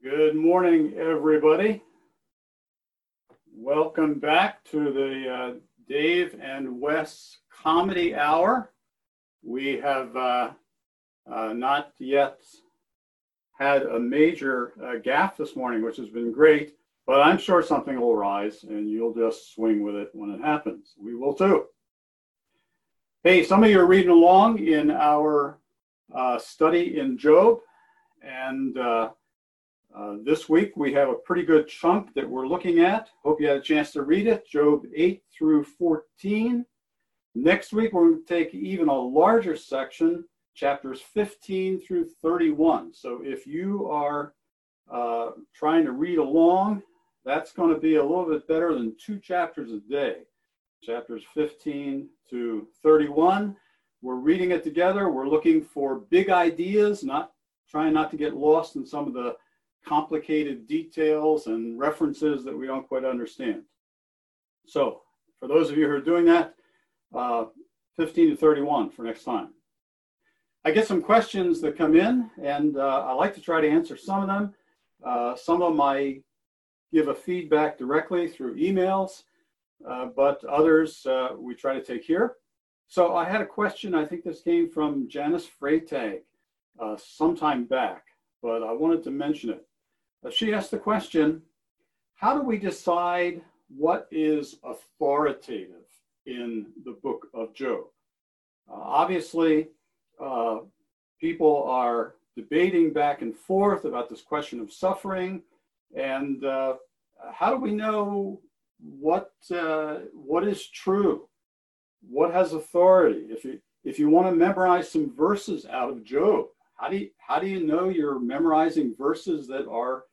Good morning, everybody. Welcome back to the uh, Dave and Wes Comedy Hour. We have uh, uh, not yet had a major uh, gaffe this morning, which has been great, but I'm sure something will rise and you'll just swing with it when it happens. We will too. Hey, some of you are reading along in our uh, study in Job, and uh, this week we have a pretty good chunk that we're looking at. Hope you had a chance to read it, Job 8 through 14. Next week we're going to take even a larger section, chapters 15 through 31. So if you are uh, trying to read along, that's going to be a little bit better than two chapters a day. Chapters 15 to 31. We're reading it together. We're looking for big ideas, not trying not to get lost in some of the complicated details and references that we don't quite understand. So for those of you who are doing that, uh, 15 to 31 for next time. I get some questions that come in, and uh, I like to try to answer some of them. Uh, some of them I give a feedback directly through emails, uh, but others uh, we try to take here. So I had a question, I think this came from Janice Freytag uh, sometime back, but I wanted to mention it. She asked the question, how do we decide what is authoritative in the book of Job? Uh, obviously, uh, people are debating back and forth about this question of suffering, and uh, how do we know what uh, what is true, what has authority? If you if you want to memorize some verses out of Job, how do you, how do you know you're memorizing verses that are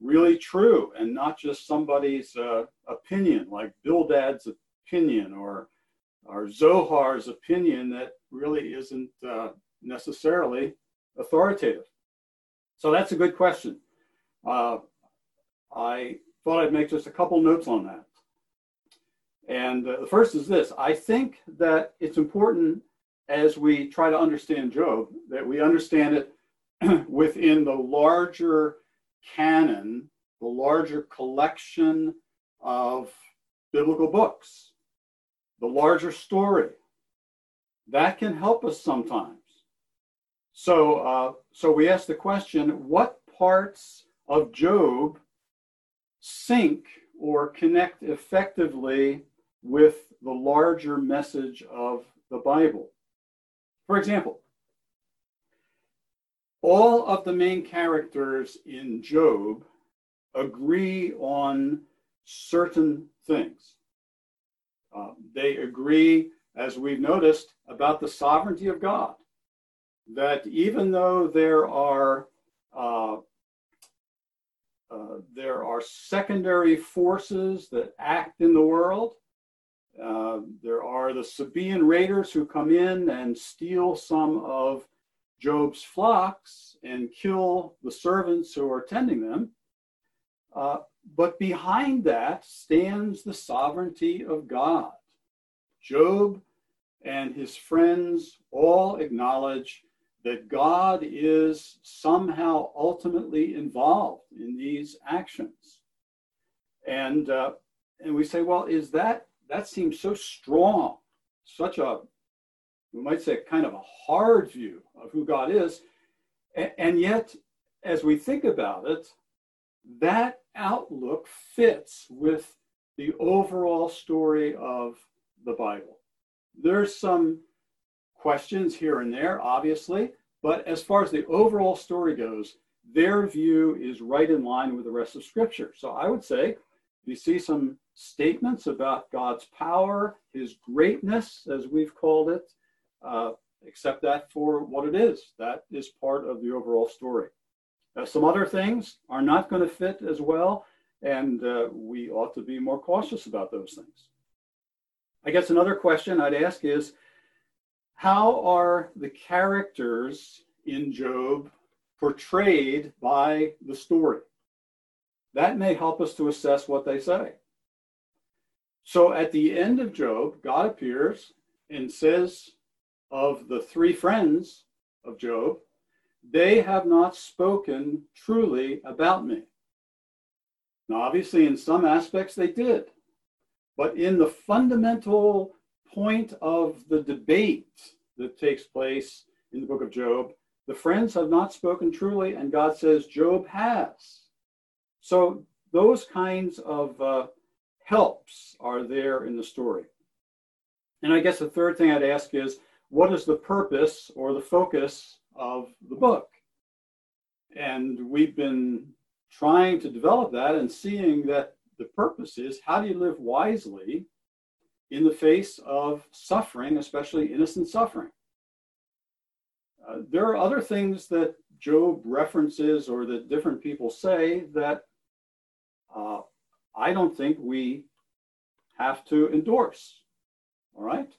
really true and not just somebody's uh, opinion, like Bildad's opinion or or Zophar's opinion that really isn't uh, necessarily authoritative. So that's a good question. Uh, I thought I'd make just a couple notes on that. And uh, the first is this I think that it's important as we try to understand Job that we understand it within the larger canon, the larger collection of biblical books, the larger story. That can help us sometimes. So, uh, so we ask the question what parts of Job sync or connect effectively with the larger message of the Bible? For example, all of the main characters in Job agree on certain things. Uh, they agree, as we've noticed, about the sovereignty of God. That even though there are uh, uh, there are secondary forces that act in the world. Uh, there are the Sabaean raiders who come in and steal some of Job's flocks and kill the servants who are tending them. Uh, but behind that stands the sovereignty of God. Job and his friends all acknowledge that God is somehow ultimately involved in these actions. And, uh, and we say, well, is that, that seems so strong, such a we might say, kind of a hard view of who God is. And yet, as we think about it, that outlook fits with the overall story of the Bible. There's some questions here and there, obviously, but as far as the overall story goes, their view is right in line with the rest of Scripture. So I would say you see some statements about God's power, his greatness, as we've called it, uh, accept that for what it is. That is part of the overall story. Some other things are not going to fit as well, and uh, we ought to be more cautious about those things. I guess another question I'd ask is how are the characters in Job portrayed by the story? That may help us to assess what they say. So at the end of Job, God appears and says of the three friends of Job they have not spoken truly about me. Now, obviously, in some aspects they did, but in the fundamental point of the debate that takes place in the book of Job, the friends have not spoken truly, and God says Job has. So, those kinds of uh, helps are there in the story. And I guess the third thing I'd ask is what is the purpose or the focus of the book? And we've been trying to develop that and seeing that the purpose is how do you live wisely in the face of suffering, especially innocent suffering? Uh, there are other things that Job references or that different people say that uh, I don't think we have to endorse. All right?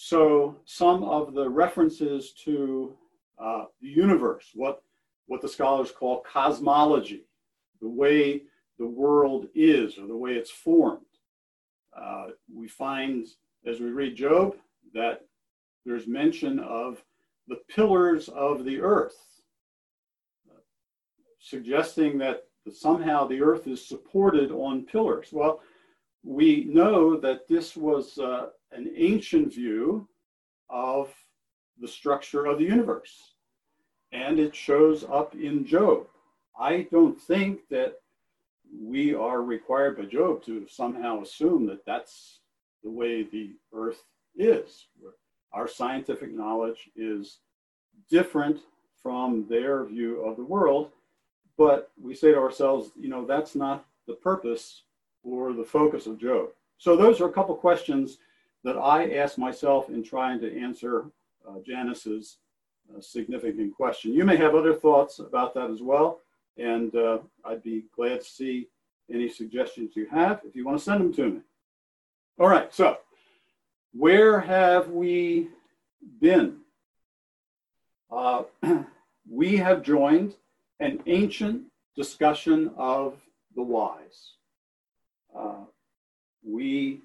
So, some of the references to uh, the universe, what, what the scholars call cosmology, the way the world is or the way it's formed. Uh, we find as we read Job that there's mention of the pillars of the earth, uh, suggesting that somehow the earth is supported on pillars. Well, we know that this was uh, an ancient view of the structure of the universe, and it shows up in Job. I don't think that we are required by Job to somehow assume that that's the way the earth is. Our scientific knowledge is different from their view of the world, but we say to ourselves, you know, that's not the purpose or the focus of Job. So those are a couple questions that I ask myself in trying to answer uh, Janice's uh, significant question. You may have other thoughts about that as well, and uh, I'd be glad to see any suggestions you have if you want to send them to me. All right, so where have we been? Uh, we have joined an ancient discussion of the wise. Uh, we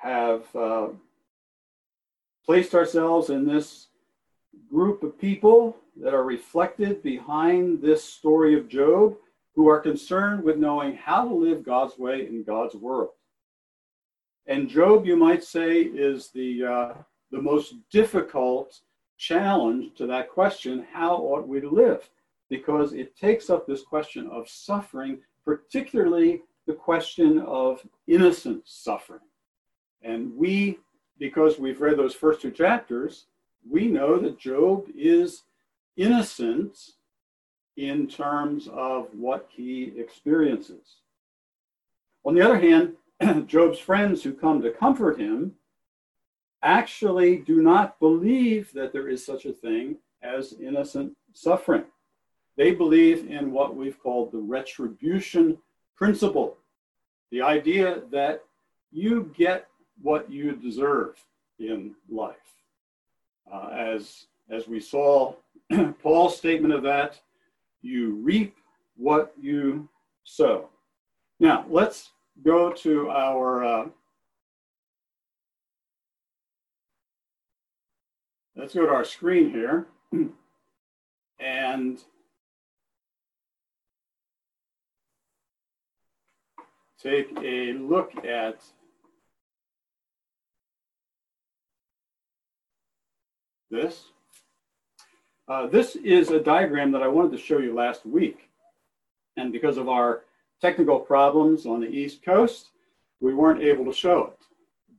have uh, placed ourselves in this group of people that are reflected behind this story of Job who are concerned with knowing how to live God's way in God's world. And Job, you might say, is the, uh, the most difficult challenge to that question how ought we to live? Because it takes up this question of suffering, particularly the question of innocent suffering. And we, because we've read those first two chapters, we know that Job is innocent in terms of what he experiences. On the other hand, Job's friends who come to comfort him actually do not believe that there is such a thing as innocent suffering. They believe in what we've called the retribution principle the idea that you get what you deserve in life. Uh, as, as we saw Paul's statement of that, you reap what you sow. Now, let's go to our uh, let's go to our screen here and take a look at this. Uh, this is a diagram that I wanted to show you last week. And because of our technical problems on the East Coast, we weren't able to show it.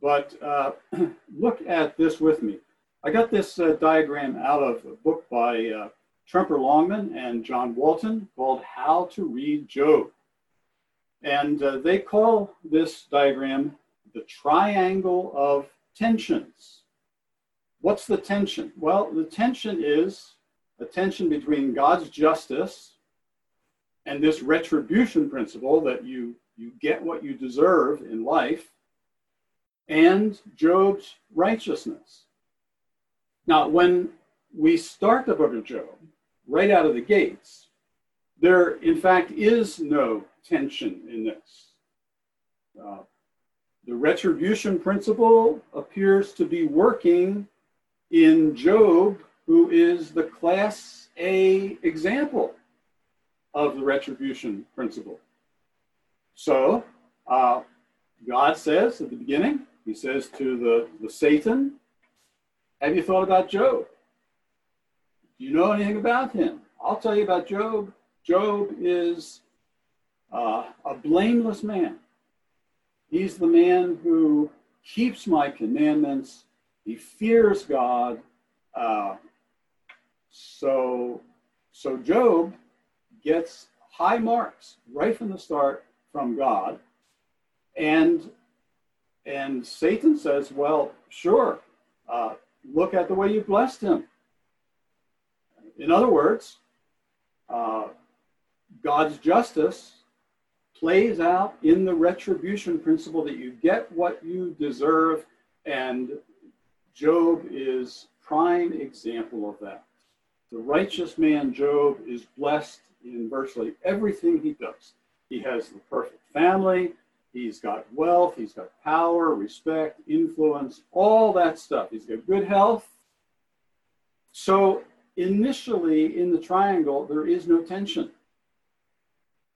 But uh, look at this with me. I got this uh, diagram out of a book by uh, Tremper Longman and John Walton called How to Read Job. And uh, they call this diagram the triangle of tensions. What's the tension? Well, the tension is a tension between God's justice and this retribution principle that you, you get what you deserve in life and Job's righteousness. Now, when we start the book of Job, right out of the gates, there in fact is no tension in this. Uh, the retribution principle appears to be working in Job, who is the class a example of the retribution principle. So uh, God says at the beginning, he says to the, the Satan, have you thought about Job? Do you know anything about him? I'll tell you about Job. Job is uh, a blameless man. He's the man who keeps my commandments. He fears God. Uh, so, so Job gets high marks right from the start from God. And, and Satan says, well, sure, uh, look at the way you blessed him. In other words, uh, God's justice plays out in the retribution principle that you get what you deserve, and Job is prime example of that. The righteous man Job is blessed in virtually everything he does. He has the perfect family, he's got wealth, he's got power, respect, influence, all that stuff. He's got good health. So initially in the triangle, there is no tension.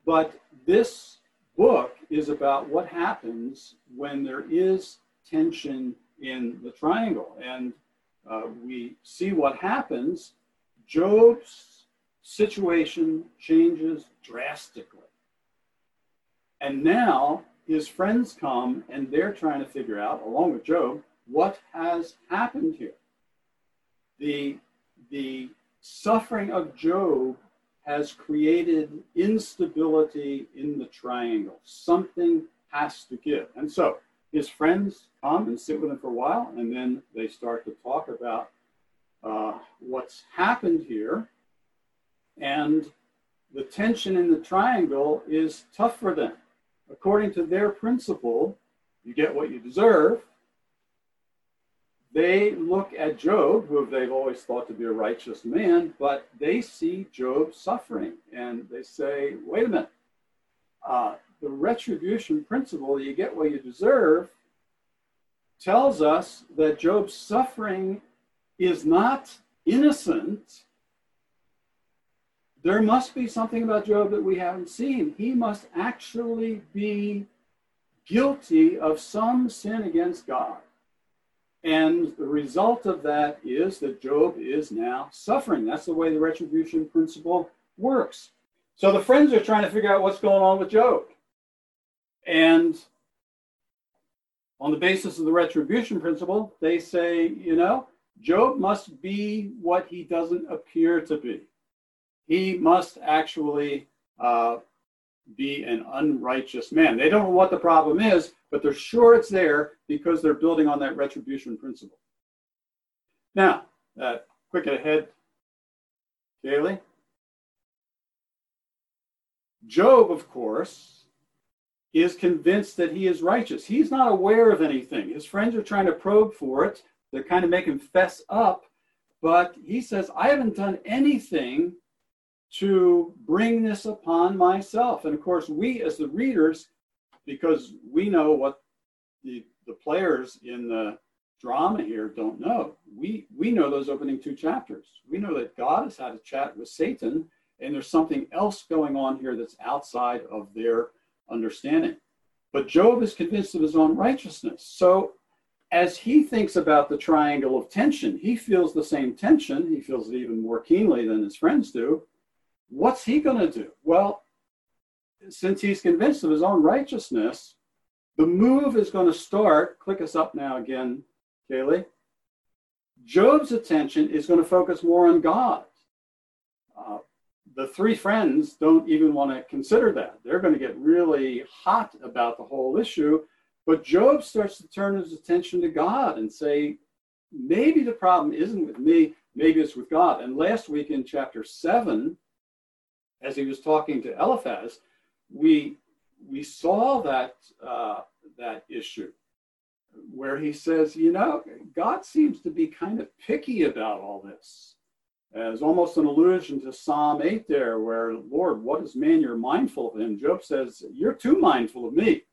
But this book is about what happens when there is tension in the triangle. And uh, we see what happens. Job's situation changes drastically. And now his friends come and they're trying to figure out, along with Job, what has happened here. The, the suffering of Job has created instability in the triangle. Something has to give. And so his friends come and sit with him for a while, and then they start to talk about uh, what's happened here. And the tension in the triangle is tough for them. According to their principle, you get what you deserve, they look at Job, who they've always thought to be a righteous man, but they see Job suffering and they say, wait a minute, uh, the retribution principle, you get what you deserve, tells us that Job's suffering is not innocent. There must be something about Job that we haven't seen. He must actually be guilty of some sin against God. And the result of that is that Job is now suffering. That's the way the retribution principle works. So the friends are trying to figure out what's going on with Job. And on the basis of the retribution principle, they say, you know, Job must be what he doesn't appear to be. He must actually uh, be an unrighteous man. They don't know what the problem is, but they're sure it's there because they're building on that retribution principle. Now, uh, quick ahead, Kaylee. Job, of course, is convinced that he is righteous. He's not aware of anything. His friends are trying to probe for it. They're kind of make him fess up. But he says, I haven't done anything to bring this upon myself. And of course, we as the readers, because we know what the, the players in the drama here don't know. We we know those opening two chapters. We know that God has had a chat with Satan, and there's something else going on here that's outside of their understanding. But Job is convinced of his own righteousness. So as he thinks about the triangle of tension, he feels the same tension. He feels it even more keenly than his friends do. What's he going to do? Well, since he's convinced of his own righteousness, the move is going to start. Click us up now again, Kaylee. Job's attention is going to focus more on God. The three friends don't even want to consider that. They're going to get really hot about the whole issue. But Job starts to turn his attention to God and say, maybe the problem isn't with me, maybe it's with God. And last week in chapter seven, as he was talking to Eliphaz, we we saw that uh, that issue where he says, you know, God seems to be kind of picky about all this. As almost an allusion to Psalm 8 there, where, Lord, what is man you're mindful of him? Job says, You're too mindful of me.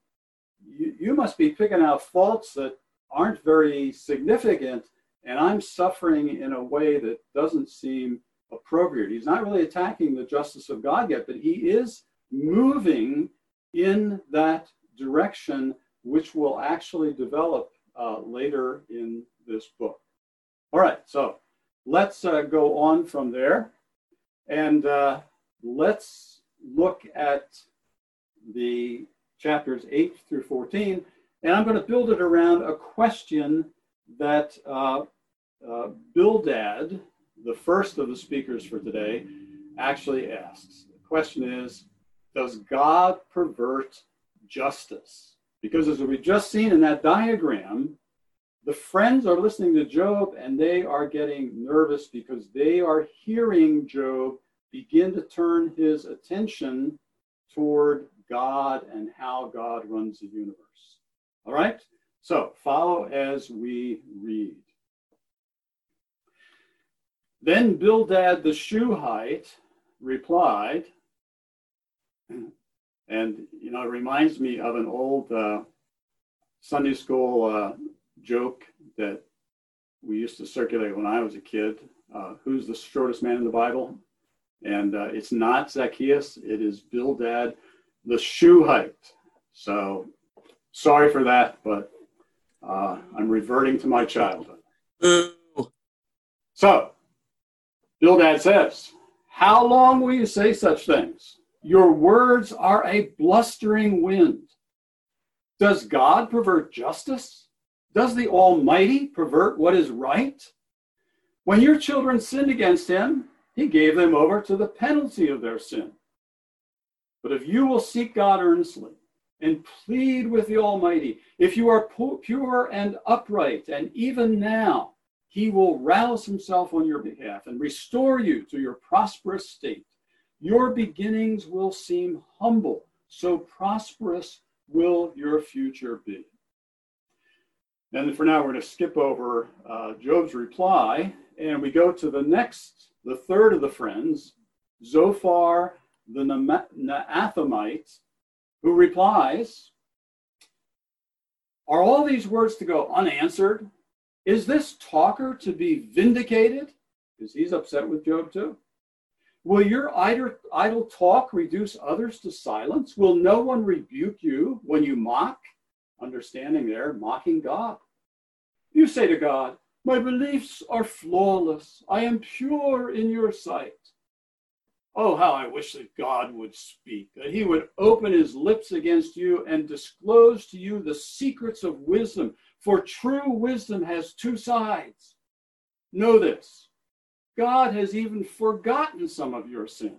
You, you must be picking out faults that aren't very significant, and I'm suffering in a way that doesn't seem appropriate. He's not really attacking the justice of God yet, but he is moving in that direction, which will actually develop uh, later in this book. All right, so let's uh, go on from there and uh, let's look at the chapters 8 through 14. And I'm going to build it around a question that uh, uh, Bildad, the first of the speakers for today, actually asks. The question is Does God pervert justice? Because as we've just seen in that diagram, the friends are listening to Job and they are getting nervous because they are hearing Job begin to turn his attention toward God and how God runs the universe. All right? So follow as we read. Then Bildad the Shuhite replied, and you know, it reminds me of an old uh, Sunday school uh, joke that we used to circulate when I was a kid. Uh, who's the shortest man in the Bible? And uh, it's not Zacchaeus, it is Bildad the shoe Shuhite. So sorry for that, but uh, I'm reverting to my childhood. So, Bildad says, How long will you say such things? Your words are a blustering wind. Does God pervert justice? Does the Almighty pervert what is right? When your children sinned against him, he gave them over to the penalty of their sin. But if you will seek God earnestly and plead with the Almighty, if you are pure and upright, and even now, he will rouse himself on your behalf and restore you to your prosperous state. Your beginnings will seem humble, so prosperous will your future be. And for now, we're going to skip over uh, Job's reply, and we go to the next, the third of the friends, Zophar the Naamathite, who replies, Are all these words to go unanswered? Is this talker to be vindicated? Because he's upset with Job too. Will your idle talk reduce others to silence? Will no one rebuke you when you mock? Understanding there, mocking God. You say to God, My beliefs are flawless. I am pure in your sight. Oh, how I wish that God would speak, that he would open his lips against you and disclose to you the secrets of wisdom. For true wisdom has two sides. Know this God has even forgotten some of your sin.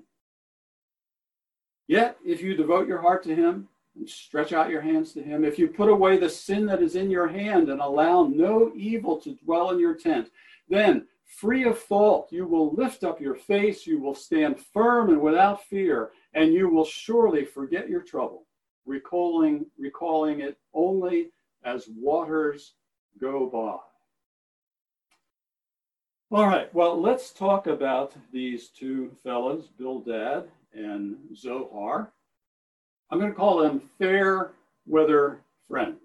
Yet, if you devote your heart to him and stretch out your hands to him, if you put away the sin that is in your hand and allow no evil to dwell in your tent, then free of fault. You will lift up your face, you will stand firm and without fear, and you will surely forget your trouble, recalling, recalling it only as waters go by. All right, well, let's talk about these two fellows, Bildad and Zophar. I'm going to call them fair weather friends.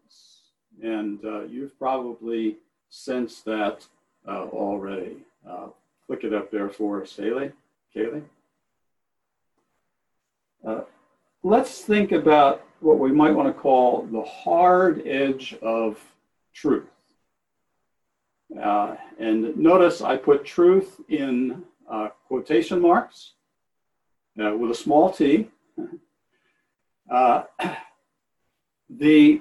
And uh, you've probably sensed that uh, already. Uh, click it up there for us, Haley. Kaylee. Uh, let's think about what we might want to call the hard edge of truth. Uh, and notice I put truth in uh, quotation marks with a small t. Uh, the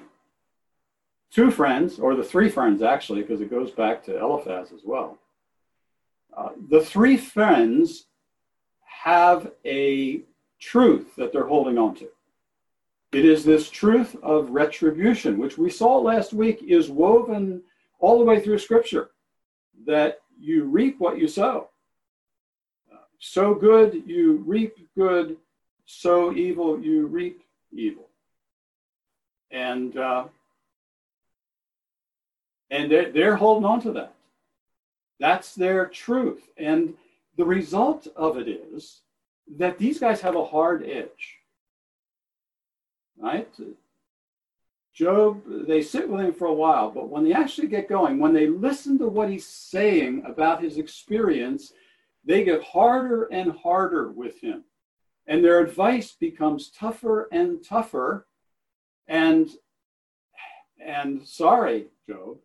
two friends, or the three friends actually, because it goes back to Eliphaz as well. Uh, the three friends have a truth that they're holding on to. It is this truth of retribution, which we saw last week is woven all the way through Scripture, that you reap what you sow. Uh, sow good, you reap good. Sow evil, you reap evil. And uh, and they're, they're holding on to that. That's their truth. And the result of it is that these guys have a hard edge. Right? Job, they sit with him for a while, but when they actually get going, when they listen to what he's saying about his experience, they get harder and harder with him. And their advice becomes tougher and tougher. And, and sorry, Job,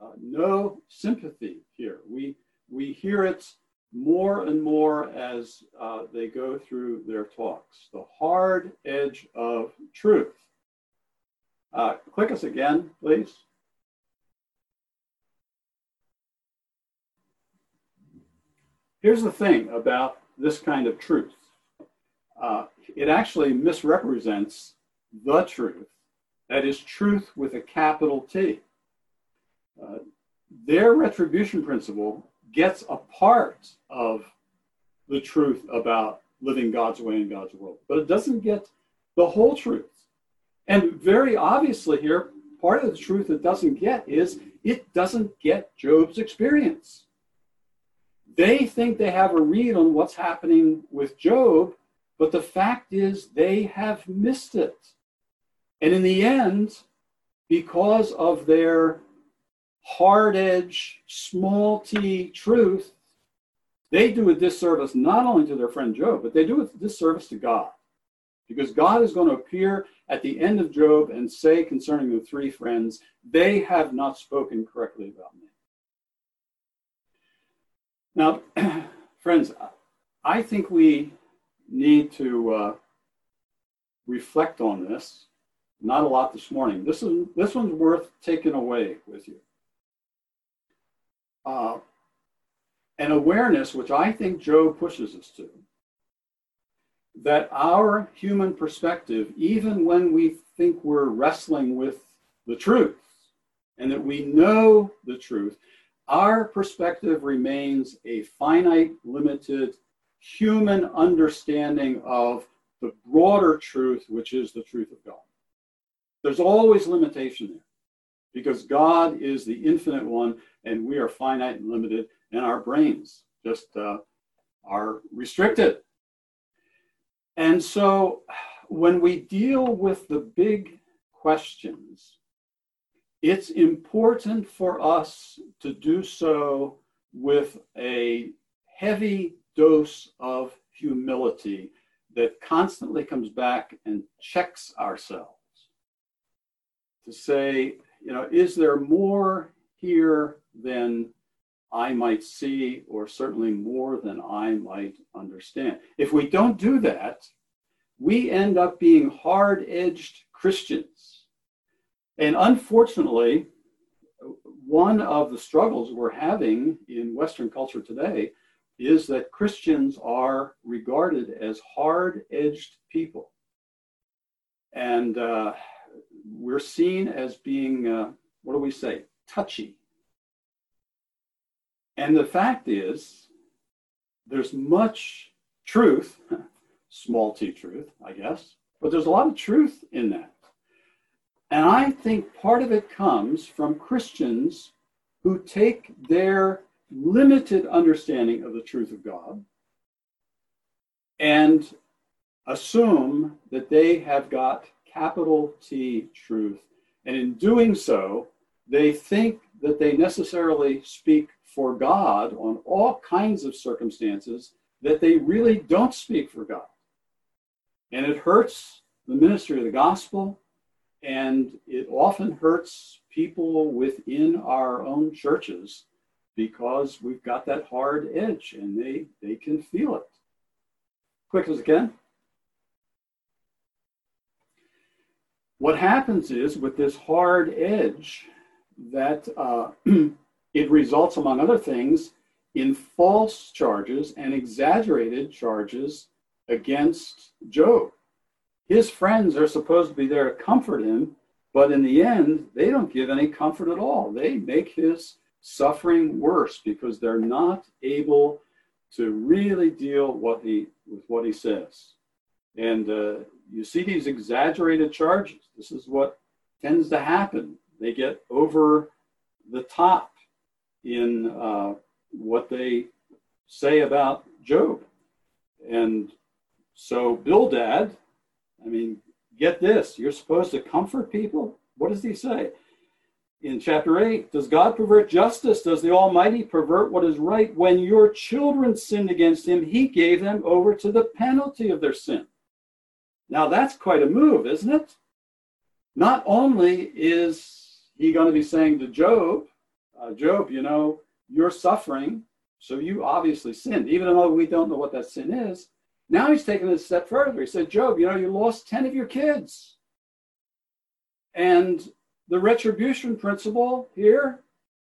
uh, no sympathy here. We, we hear it more and more as uh, they go through their talks. The hard edge of truth. Uh, click us again, please. Here's the thing about this kind of truth uh, it actually misrepresents the truth. That is truth with a capital T. Uh, their retribution principle gets a part of the truth about living God's way in God's world, but it doesn't get the whole truth. And very obviously, here, part of the truth it doesn't get is it doesn't get Job's experience. They think they have a read on what's happening with Job, but the fact is they have missed it. And in the end, because of their hard edge, small t truth, they do a disservice not only to their friend Job, but they do a disservice to God. Because God is going to appear at the end of Job and say concerning the three friends, they have not spoken correctly about me. Now, friends, I think we need to uh, reflect on this. Not a lot this morning. This is this one's worth taking away with you. Uh, an awareness, which I think Job pushes us to, that our human perspective, even when we think we're wrestling with the truth and that we know the truth, our perspective remains a finite, limited, human understanding of the broader truth, which is the truth of God. There's always limitation there because God is the infinite one and we are finite and limited, and our brains just uh, are restricted. And so when we deal with the big questions, it's important for us to do so with a heavy dose of humility that constantly comes back and checks ourselves to say, you know, is there more here than I might see, or certainly more than I might understand? If we don't do that, we end up being hard edged Christians. And unfortunately, one of the struggles we're having in Western culture today is that Christians are regarded as hard edged people. And uh, we're seen as being, uh, what do we say, touchy. And the fact is, there's much truth, small t truth, I guess, but there's a lot of truth in that. And I think part of it comes from Christians who take their limited understanding of the truth of God and assume that they have got capital T truth. And in doing so, they think that they necessarily speak for God on all kinds of circumstances that they really don't speak for God. And it hurts the ministry of the gospel, and it often hurts people within our own churches because we've got that hard edge and they, they can feel it. Quick as again. What happens is with this hard edge that uh, it results, among other things, in false charges and exaggerated charges against Job. His friends are supposed to be there to comfort him, but in the end, they don't give any comfort at all. They make his suffering worse because they're not able to really deal what he, with what he says. And uh, you see these exaggerated charges. This is what tends to happen. They get over the top in uh, what they say about Job. And so, Bildad, I mean, get this you're supposed to comfort people. What does he say? In chapter 8 Does God pervert justice? Does the Almighty pervert what is right? When your children sinned against him, he gave them over to the penalty of their sin. Now, that's quite a move, isn't it? Not only is he going to be saying to Job, uh, Job, you know, you're suffering, so you obviously sinned, even though we don't know what that sin is. Now he's taking it a step further. He said, Job, you know, you lost 10 of your kids. And the retribution principle here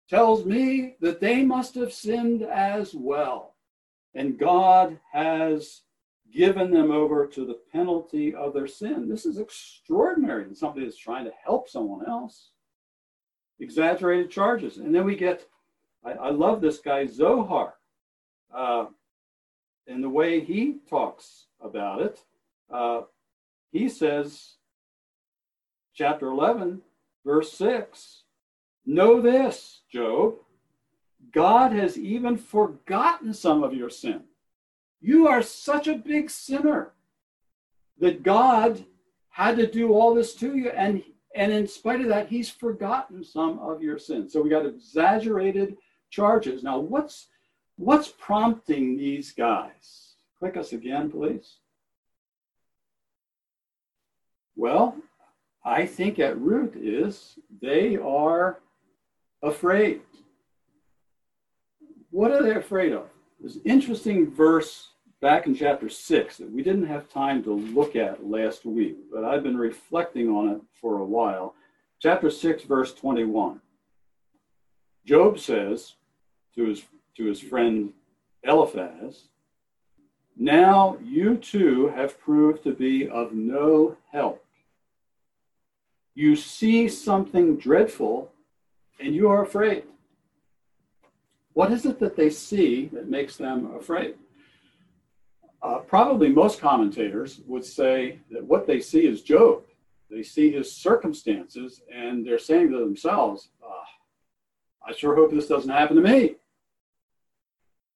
tells me that they must have sinned as well. And God has given them over to the penalty of their sin. This is extraordinary in somebody that's trying to help someone else. Exaggerated charges. And then we get, I, I love this guy, Zophar, uh, and the way he talks about it. Uh, he says, chapter 11, verse 6 Know this, Job, God has even forgotten some of your sin. You are such a big sinner that God had to do all this to you. And, and in spite of that, he's forgotten some of your sins. So we got exaggerated charges. Now, what's, what's prompting these guys? Click us again, please. Well, I think at root is they are afraid. What are they afraid of? There's an interesting verse back in chapter six that we didn't have time to look at last week, but I've been reflecting on it for a while. Chapter six, verse 21. Job says to his, to his friend Eliphaz, Now you too have proved to be of no help. You see something dreadful and you are afraid. What is it that they see that makes them afraid? Uh, probably most commentators would say that what they see is Job. They see his circumstances and they're saying to themselves, oh, I sure hope this doesn't happen to me.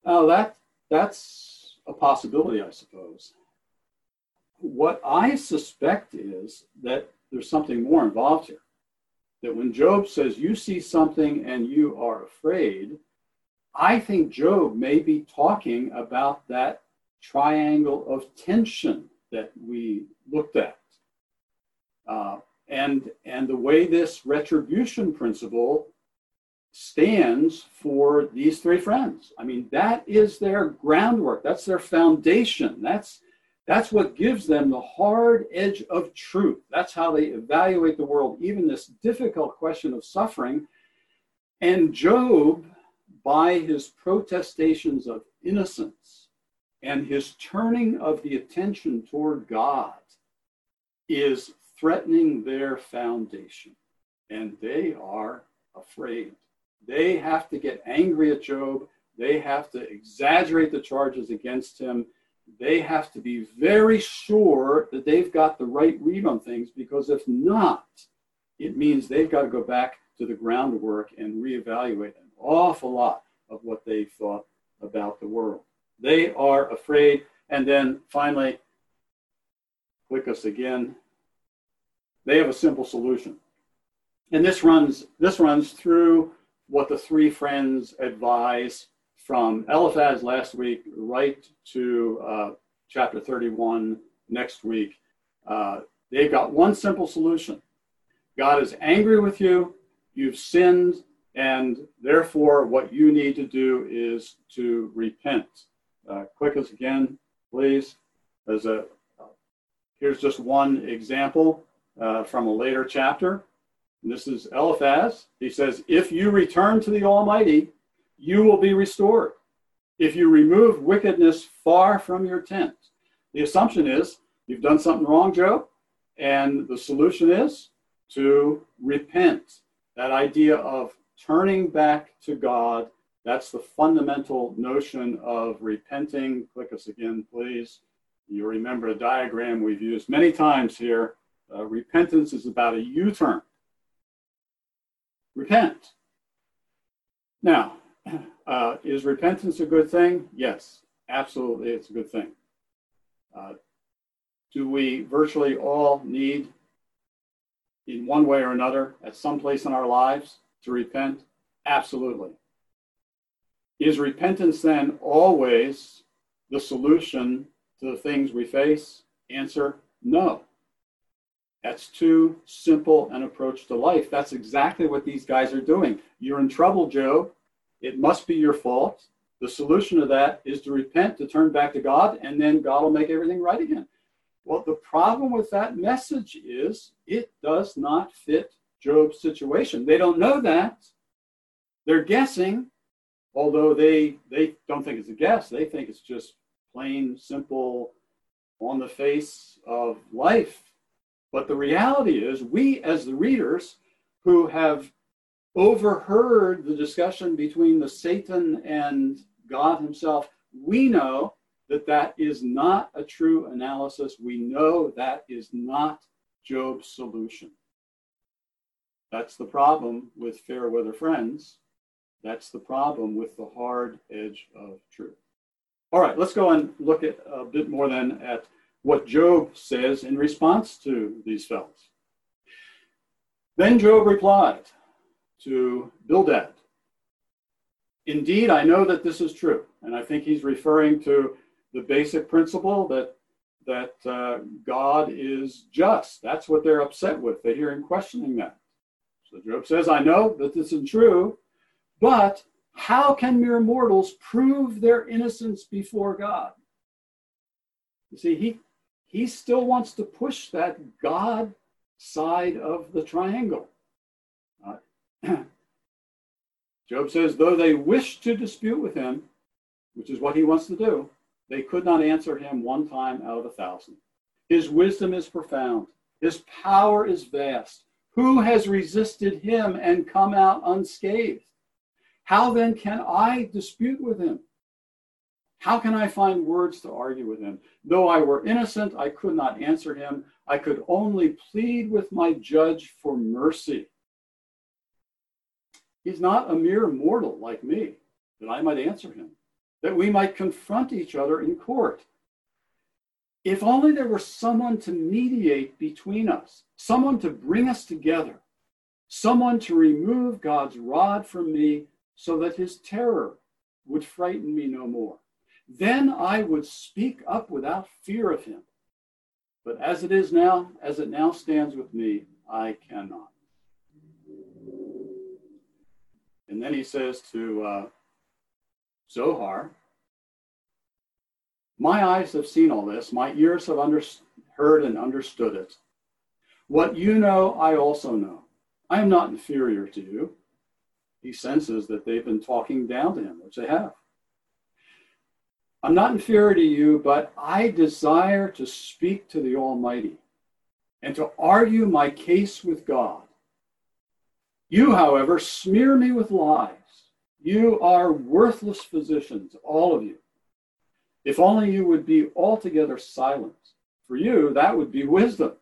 Now, that, that's a possibility, I suppose. What I suspect is that there's something more involved here. That when Job says, You see something and you are afraid, I think Job may be talking about that triangle of tension that we looked at. Uh, and, and the way this retribution principle stands for these three friends. I mean, that is their groundwork, that's their foundation. That's, that's what gives them the hard edge of truth. That's how they evaluate the world, even this difficult question of suffering. And Job, by his protestations of innocence, and his turning of the attention toward God is threatening their foundation. And they are afraid. They have to get angry at Job. They have to exaggerate the charges against him. They have to be very sure that they've got the right read on things because if not, it means they've got to go back to the groundwork and reevaluate an awful lot of what they thought about the world. They are afraid. And then finally, click us again. They have a simple solution. And this runs, this runs through what the three friends advise from Eliphaz last week right to uh, chapter 31 next week. Uh, they've got one simple solution God is angry with you, you've sinned, and therefore what you need to do is to repent. Uh, us again, please. As a, here's just one example uh, from a later chapter. And this is Eliphaz. He says, If you return to the Almighty, you will be restored. If you remove wickedness far from your tent. The assumption is you've done something wrong, Job, and the solution is to repent. That idea of turning back to God that's the fundamental notion of repenting. Click us again, please. You remember a diagram we've used many times here. Uh, repentance is about a U turn. Repent. Now, uh, is repentance a good thing? Yes, absolutely, it's a good thing. Uh, do we virtually all need, in one way or another, at some place in our lives, to repent? Absolutely. Is repentance then always the solution to the things we face? Answer no. That's too simple an approach to life. That's exactly what these guys are doing. You're in trouble, Job. It must be your fault. The solution to that is to repent, to turn back to God, and then God will make everything right again. Well, the problem with that message is it does not fit Job's situation. They don't know that. They're guessing, although they they don't think it's a guess. They think it's just plain, simple, on the face of life. But the reality is, we as the readers who have overheard the discussion between the Satan and God Himself, we know that that is not a true analysis. We know that is not Job's solution. That's the problem with fair weather friends. That's the problem with the hard edge of truth. All right, let's go and look at a bit more then at what Job says in response to these fellows. Then Job replied to Bildad, Indeed, I know that this is true. And I think he's referring to the basic principle that that uh, God is just. That's what they're upset with. They hear him questioning that. So Job says, I know that this is true, but how can mere mortals prove their innocence before God? You see, he, he still wants to push that God side of the triangle. Job says, though they wished to dispute with him, which is what he wants to do, they could not answer him one time out of a thousand. His wisdom is profound, his power is vast. Who has resisted him and come out unscathed? How then can I dispute with him? How can I find words to argue with him? Though I were innocent, I could not answer him. I could only plead with my judge for mercy. He's not a mere mortal like me, that I might answer him, that we might confront each other in court. If only there were someone to mediate between us, someone to bring us together, someone to remove God's rod from me so that his terror would frighten me no more. Then I would speak up without fear of him. But as it is now, as it now stands with me, I cannot. And then he says to uh, Zophar, My eyes have seen all this, my ears have under- heard and understood it. What you know, I also know. I am not inferior to you. He senses that they've been talking down to him, which they have. I'm not inferior to you, but I desire to speak to the Almighty and to argue my case with God. You, however, smear me with lies. You are worthless physicians, all of you. If only you would be altogether silent. For you, that would be wisdom.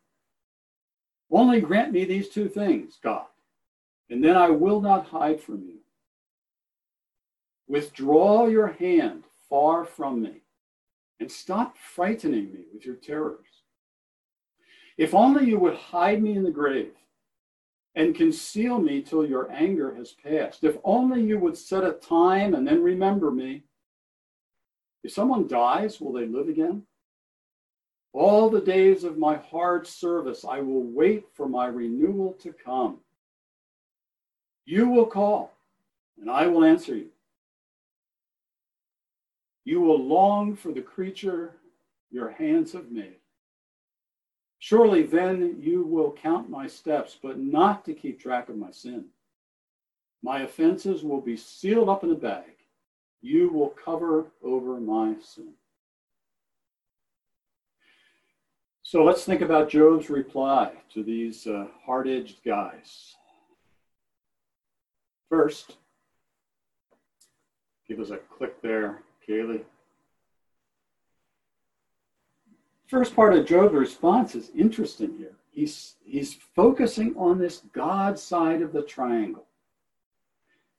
Only grant me these two things, God, and then I will not hide from you. Withdraw your hand far from me and stop frightening me with your terrors. If only you would hide me in the grave and conceal me till your anger has passed. If only you would set a time and then remember me. If someone dies, will they live again? All the days of my hard service, I will wait for my renewal to come. You will call, and I will answer you. You will long for the creature your hands have made. Surely then you will count my steps, but not to keep track of my sin. My offenses will be sealed up in a bag. You will cover over my sin. So let's think about Job's reply to these uh, hard edged guys. First, give us a click there, Kaylee. First part of Job's response is interesting here. He's, he's focusing on this God side of the triangle.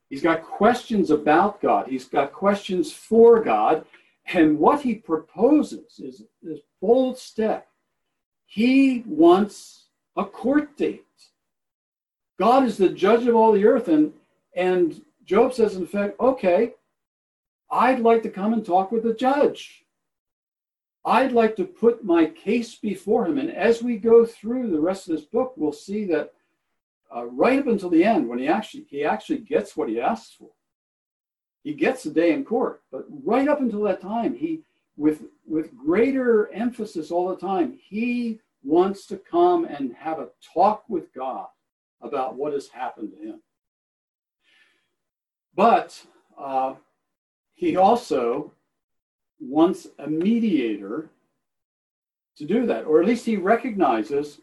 He's got questions about God, he's got questions for God. And what he proposes is this bold step. He wants a court date. God is the judge of all the earth. And, and Job says, in fact, okay, I'd like to come and talk with the judge. I'd like to put my case before him. And as we go through the rest of this book, we'll see that uh, right up until the end, when he actually he actually gets what he asks for, he gets the day in court. But right up until that time, he with with greater emphasis all the time, he wants to come and have a talk with God about what has happened to him. But uh, he also wants a mediator to do that, or at least he recognizes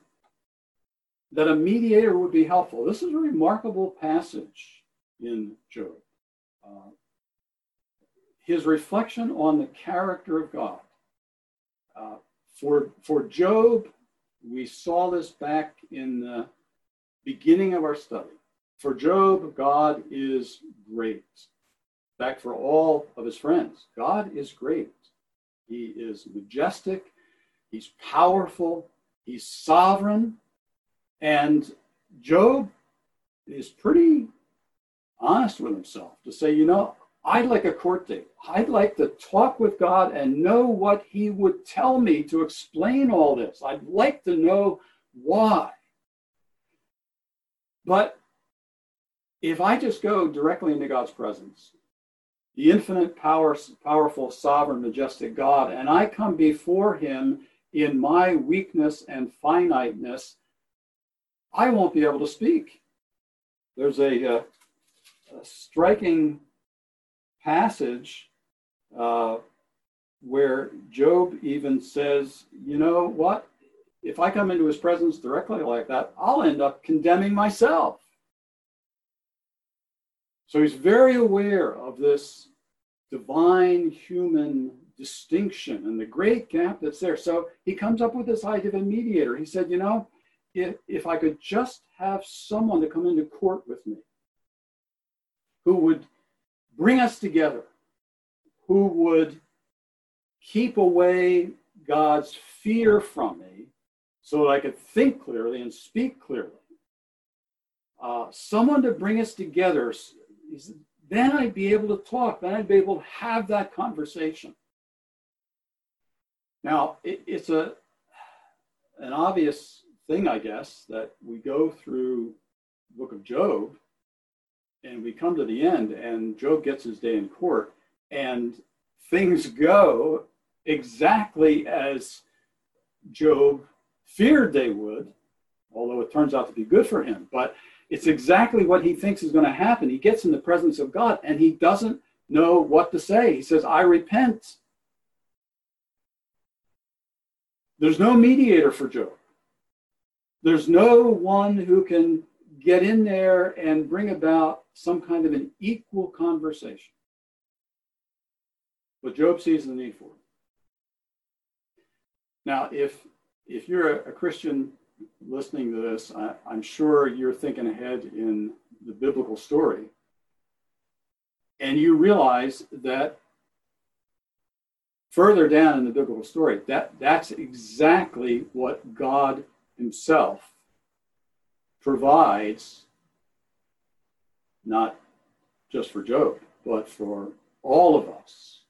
that a mediator would be helpful. This is a remarkable passage in Job. Uh, his reflection on the character of God. Uh, for, for Job, we saw this back in the beginning of our study. For Job, God is great. Fact, for all of his friends, God is great. He is majestic, he's powerful, he's sovereign. And Job is pretty honest with himself to say, you know, I'd like a court date. I'd like to talk with God and know what He would tell me to explain all this. I'd like to know why. But if I just go directly into God's presence, the infinite, power, powerful, sovereign, majestic God, and I come before Him in my weakness and finiteness, I won't be able to speak. There's a, uh, a striking passage uh, where Job even says, you know what? If I come into his presence directly like that, I'll end up condemning myself. So he's very aware of this divine human distinction and the great gap that's there. So he comes up with this idea of a mediator. He said, you know, if, if I could just have someone to come into court with me who would bring us together, who would keep away God's fear from me so that I could think clearly and speak clearly. Uh, someone to bring us together, then I'd be able to talk, then I'd be able to have that conversation. Now, it, it's a an obvious thing, I guess, that we go through the book of Job and we come to the end, and Job gets his day in court, and things go exactly as Job feared they would, although it turns out to be good for him. But it's exactly what he thinks is going to happen. He gets in the presence of God and he doesn't know what to say. He says, I repent. There's no mediator for Job. There's no one who can get in there and bring about some kind of an equal conversation. But Job sees the need for. It. Now, if if you're a, a Christian listening to this, I, I'm sure you're thinking ahead in the biblical story, and you realize that further down in the biblical story, that that's exactly what God Himself provides not just for Job, but for all of us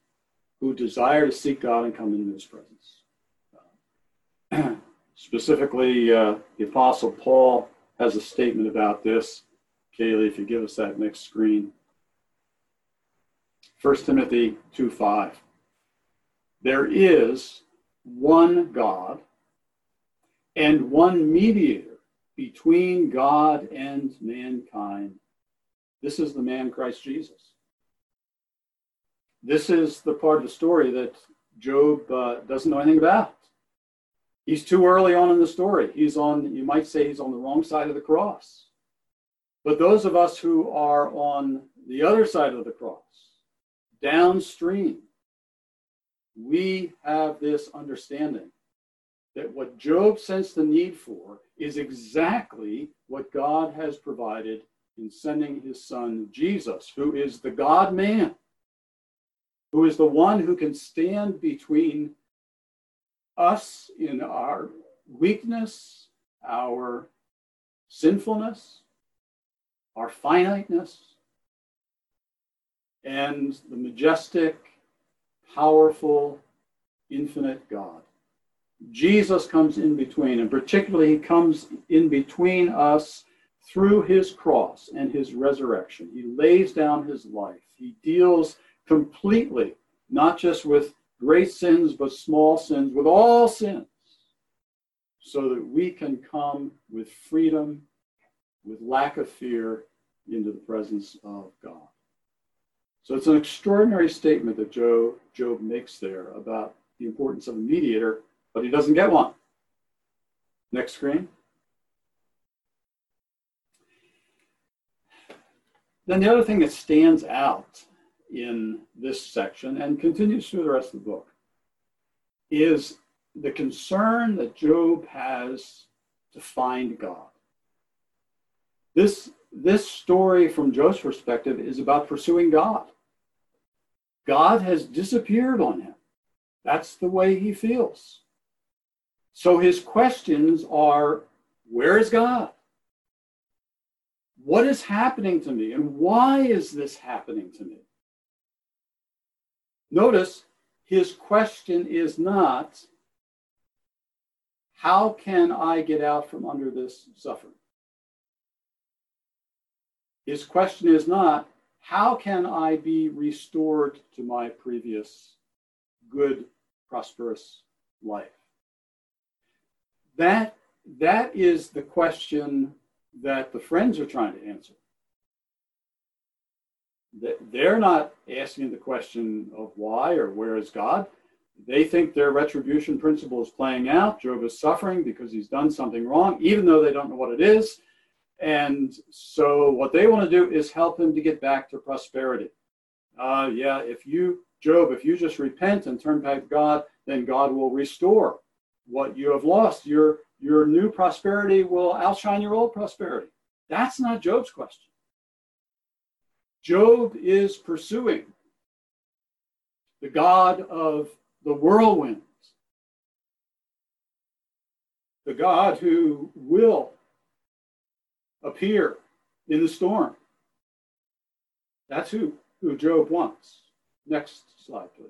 who desire to seek God and come into his presence. Specifically, uh, the Apostle Paul has a statement about this. Kaylee, if you give us that next screen. 1 Timothy 2 5. There is one God and one mediator between God and mankind. This is the man Christ Jesus. This is the part of the story that Job uh, doesn't know anything about. He's too early on in the story. He's on, you might say, he's on the wrong side of the cross. But those of us who are on the other side of the cross, downstream, we have this understanding that what Job sensed the need for is exactly what God has provided in sending his son Jesus, who is the God man, who is the one who can stand between us in our weakness, our sinfulness, our finiteness, and the majestic, powerful, infinite God. Jesus comes in between, and particularly he comes in between us through his cross and his resurrection. He lays down his life. He deals completely, not just with great sins, but small sins, with all sins, so that we can come with freedom, with lack of fear, into the presence of God. So it's an extraordinary statement that Job, Job makes there about the importance of a mediator, but he doesn't get one. Next screen. Then the other thing that stands out in this section and continues through the rest of the book is the concern that Job has to find God. This, this story, from Job's perspective, is about pursuing God. God has disappeared on him. That's the way he feels. So his questions are Where is God? What is happening to me? And why is this happening to me? Notice his question is not, How can I get out from under this suffering? His question is not, How can I be restored to my previous good, prosperous life? That, that is the question that the friends are trying to answer. They're not asking the question of why or where is God. They think their retribution principle is playing out. Job is suffering because he's done something wrong, even though they don't know what it is. And so, what they want to do is help him to get back to prosperity. Uh, yeah, if you, Job, if you just repent and turn back to God, then God will restore what you have lost. Your your new prosperity will outshine your old prosperity. That's not Job's question. Job is pursuing the God of the whirlwinds, the God who will appear in the storm. That's who, who Job wants. Next slide, please.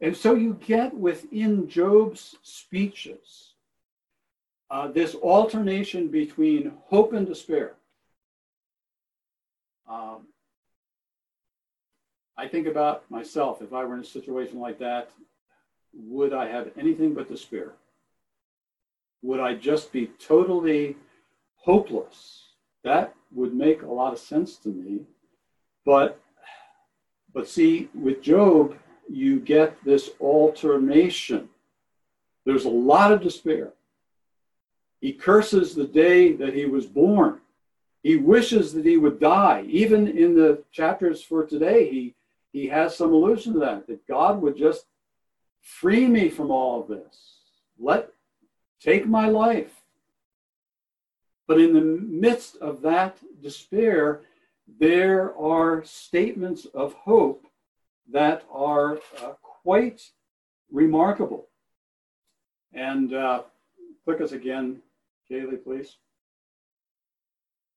And so you get within Job's speeches uh, this alternation between hope and despair. Um, I think about myself, if I were in a situation like that, would I have anything but despair? Would I just be totally hopeless? That would make a lot of sense to me. But but see, with Job, you get this alternation. There's a lot of despair. He curses the day that he was born. He wishes that he would die. Even in the chapters for today, he, he has some allusion to that, that God would just free me from all of this. Let take my life. But in the midst of that despair, there are statements of hope that are uh, quite remarkable. And uh, click us again, Kaylee, please.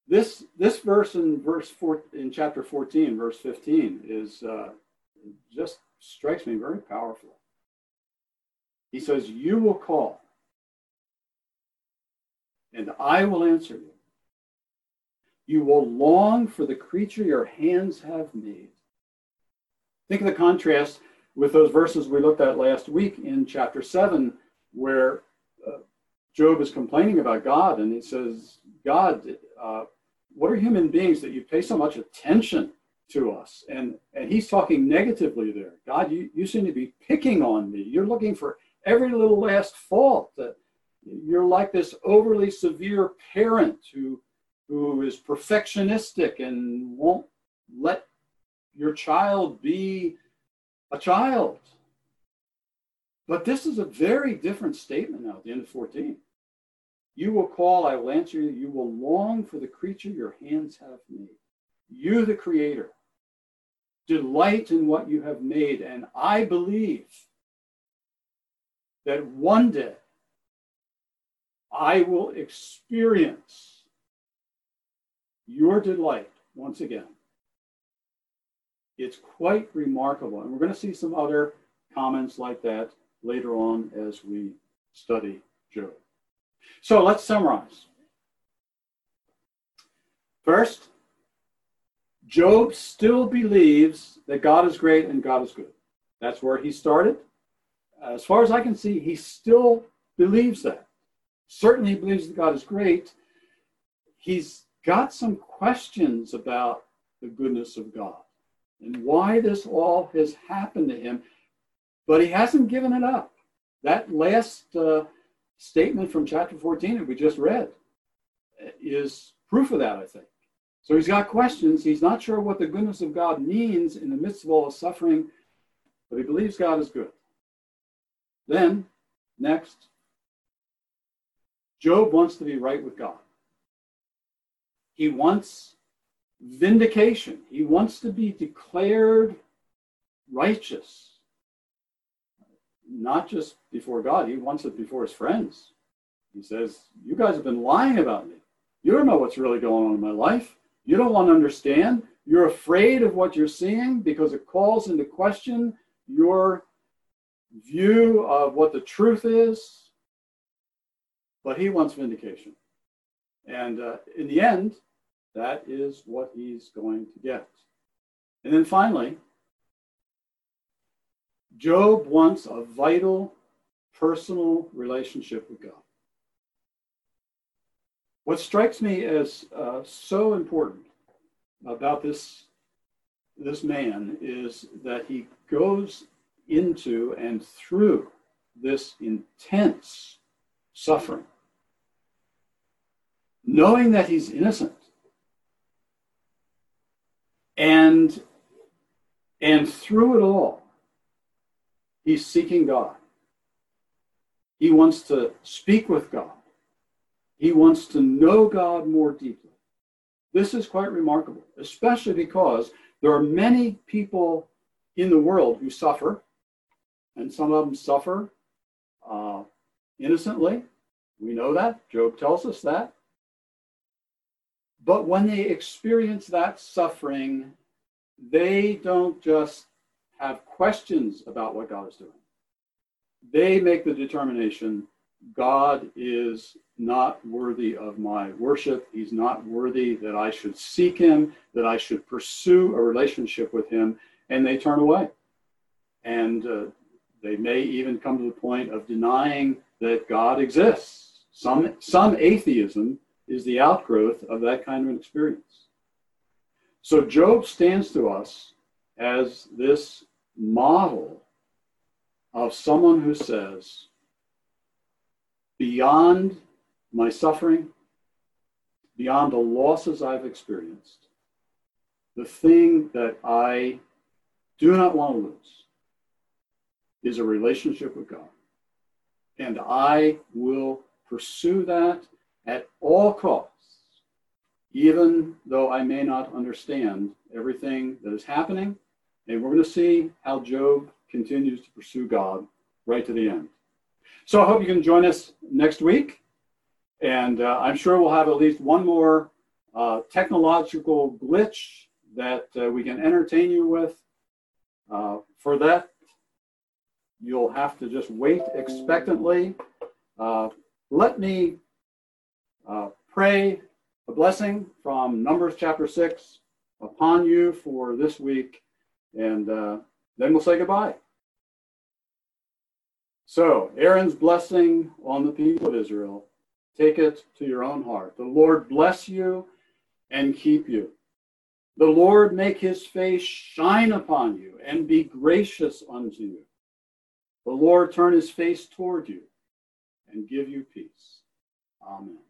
This, this verse in verse four, in chapter 14, verse 15, is uh, just strikes me very powerful. He says, You will call, and I will answer you. You will long for the creature your hands have made. Think of the contrast with those verses we looked at last week in chapter 7, where uh, Job is complaining about God and he says, God, uh, what are human beings that you pay so much attention to us? And, and he's talking negatively there. God, you, you seem to be picking on me. You're looking for every little last fault. That you're like this overly severe parent who, who is perfectionistic and won't let your child be a child. But this is a very different statement now at the end of 14. You will call, I will answer you. You will long for the creature your hands have made. You, the creator, delight in what you have made. And I believe that one day I will experience your delight once again. It's quite remarkable. And we're going to see some other comments like that later on as we study Job. So let's summarize. First, Job still believes that God is great and God is good. That's where he started. As far as I can see, he still believes that. Certainly he believes that God is great. He's got some questions about the goodness of God and why this all has happened to him, but he hasn't given it up. That last uh, statement from chapter 14 that we just read is proof of that, I think. So he's got questions. He's not sure what the goodness of God means in the midst of all suffering, but he believes God is good. Then, next, Job wants to be right with God. He wants vindication. He wants to be declared righteous. Not just before God, he wants it before his friends. He says, You guys have been lying about me. You don't know what's really going on in my life. You don't want to understand. You're afraid of what you're seeing because it calls into question your view of what the truth is. But he wants vindication. And uh, in the end, that is what he's going to get. And then finally, Job wants a vital personal relationship with God. What strikes me as uh, so important about this, this man is that he goes into and through this intense suffering, knowing that he's innocent and, and through it all, he's seeking God. He wants to speak with God. He wants to know God more deeply. This is quite remarkable, especially because there are many people in the world who suffer, and some of them suffer uh, innocently. We know that. Job tells us that. But when they experience that suffering, they don't just have questions about what God is doing. They make the determination God is not worthy of my worship. He's not worthy that I should seek him, that I should pursue a relationship with him, and they turn away. And uh, they may even come to the point of denying that God exists. Some, some atheism is the outgrowth of that kind of an experience. So Job stands to us as this model of someone who says, beyond my suffering, beyond the losses I've experienced, the thing that I do not want to lose is a relationship with God. And I will pursue that at all costs, even though I may not understand everything that is happening. And we're going to see how Job continues to pursue God right to the end. So I hope you can join us next week. And uh, I'm sure we'll have at least one more uh, technological glitch that uh, we can entertain you with. Uh, for that, you'll have to just wait expectantly. Uh, let me uh, pray a blessing from Numbers chapter 6 upon you for this week, and uh, then we'll say goodbye. So, Aaron's blessing on the people of Israel, take it to your own heart. The Lord bless you and keep you. The Lord make his face shine upon you and be gracious unto you. The Lord turn his face toward you and give you peace. Amen.